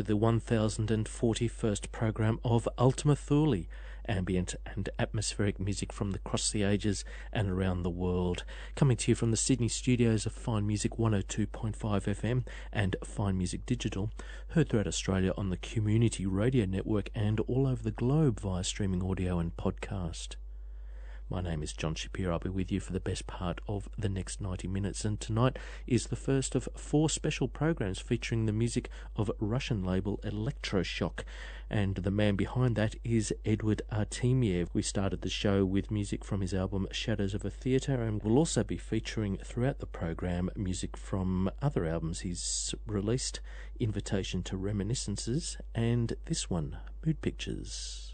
To the 1041st program of Ultima Thule, ambient and atmospheric music from across the ages and around the world. Coming to you from the Sydney studios of Fine Music 102.5 FM and Fine Music Digital, heard throughout Australia on the Community Radio Network and all over the globe via streaming audio and podcast. My name is John Shapiro. I'll be with you for the best part of the next 90 minutes. And tonight is the first of four special programs featuring the music of Russian label Electroshock. And the man behind that is Edward Artemiev. We started the show with music from his album Shadows of a Theatre, and we'll also be featuring throughout the program music from other albums he's released Invitation to Reminiscences and this one, Mood Pictures.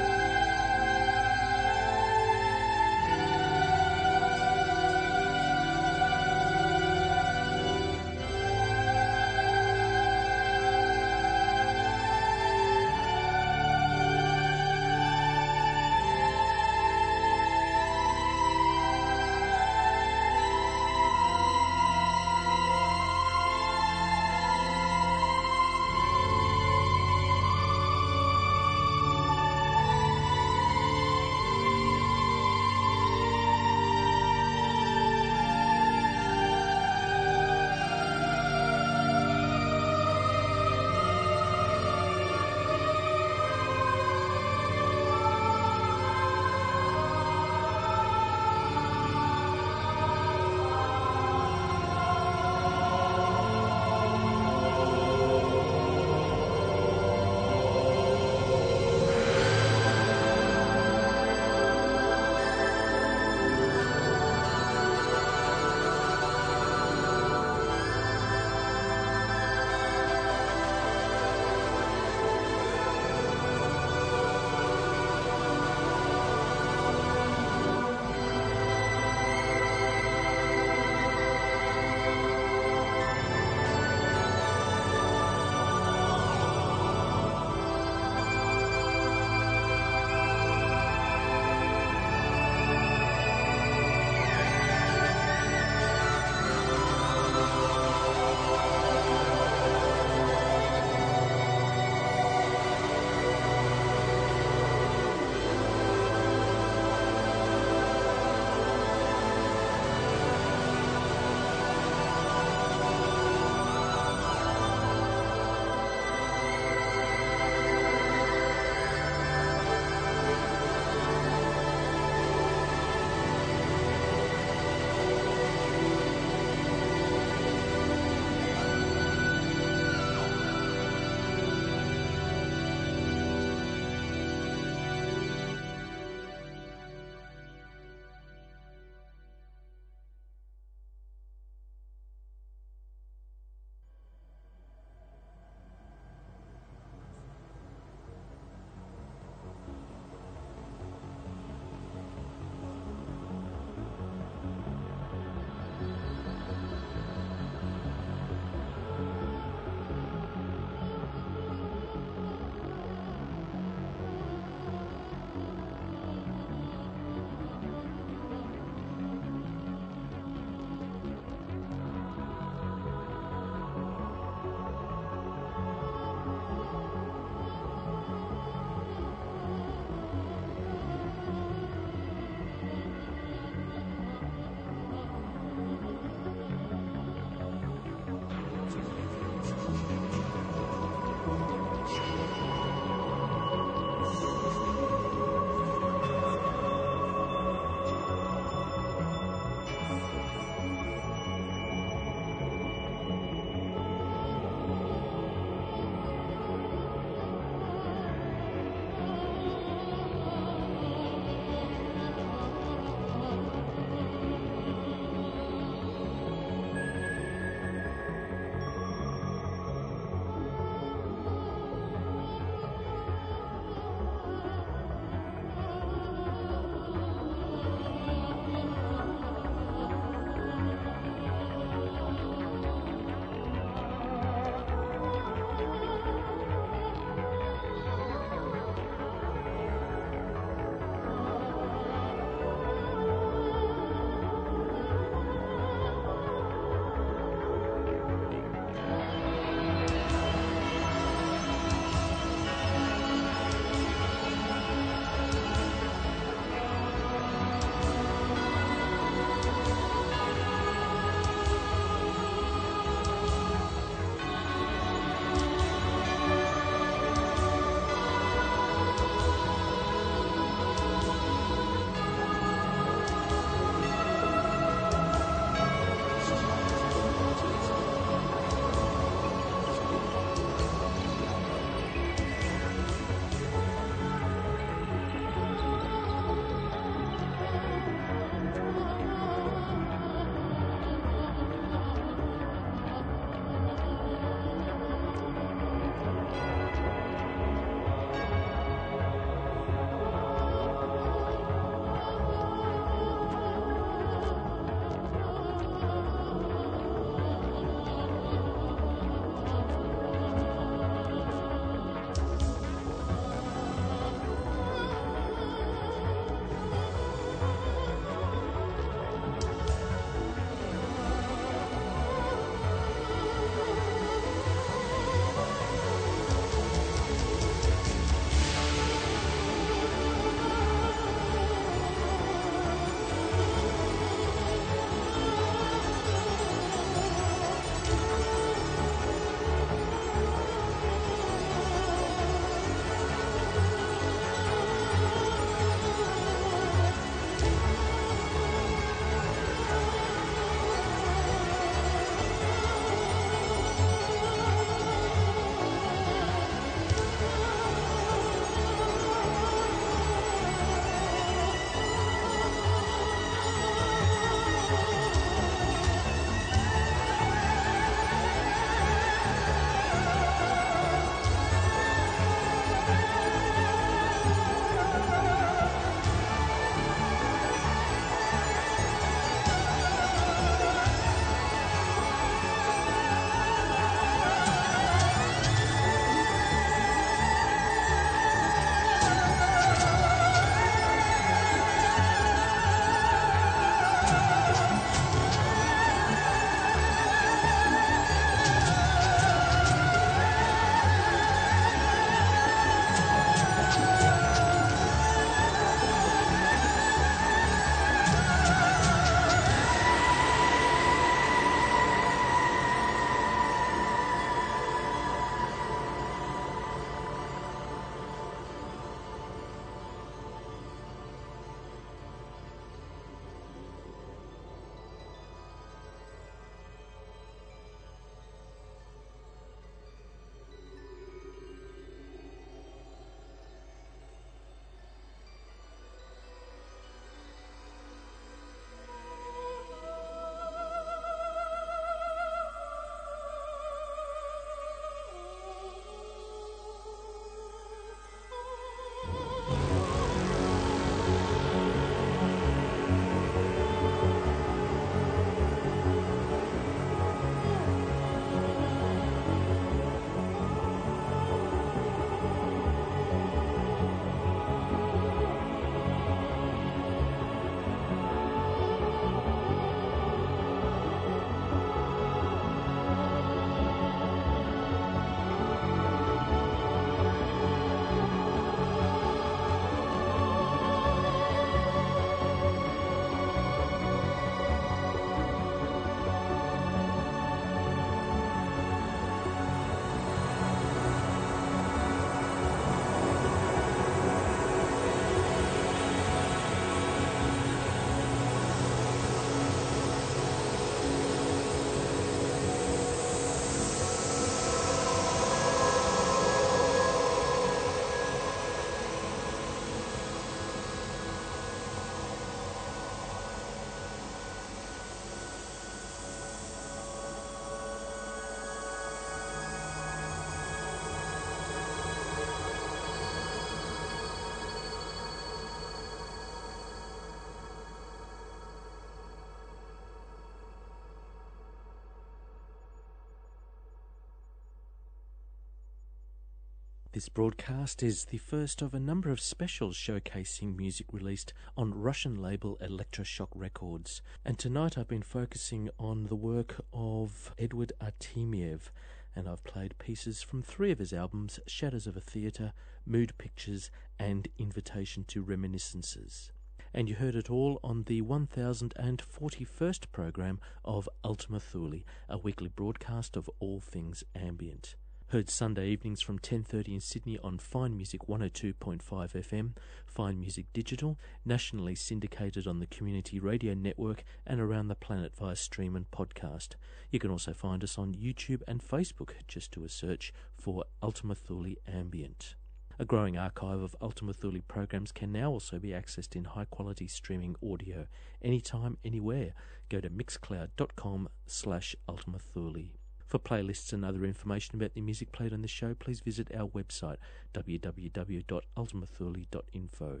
This broadcast is the first of a number of specials showcasing music released on Russian label Electroshock Records. And tonight I've been focusing on the work of Edward Artemiev, and I've played pieces from three of his albums Shadows of a Theatre, Mood Pictures, and Invitation to Reminiscences. And you heard it all on the 1041st program of Ultima Thule, a weekly broadcast of all things ambient. Heard Sunday evenings from 10.30 in Sydney on Fine Music 102.5 FM, Fine Music Digital, nationally syndicated on the Community Radio Network and around the planet via stream and podcast. You can also find us on YouTube and Facebook. Just do a search for Ultima Thule Ambient. A growing archive of Ultima Thule programs can now also be accessed in high quality streaming audio anytime, anywhere. Go to mixcloud.com slash Ultima Thule. For playlists and other information about the music played on the show, please visit our website www.ultimathule.info.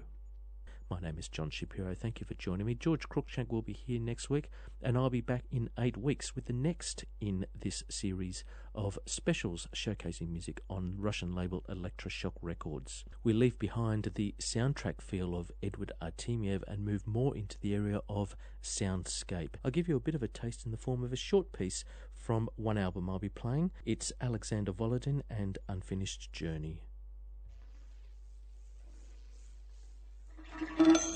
My name is John Shapiro. Thank you for joining me. George Cruikshank will be here next week, and I'll be back in eight weeks with the next in this series of specials showcasing music on Russian label Electroshock Records. We leave behind the soundtrack feel of Edward Artemiev and move more into the area of soundscape. I'll give you a bit of a taste in the form of a short piece from one album I'll be playing. It's Alexander Volodin and Unfinished Journey. Thank you.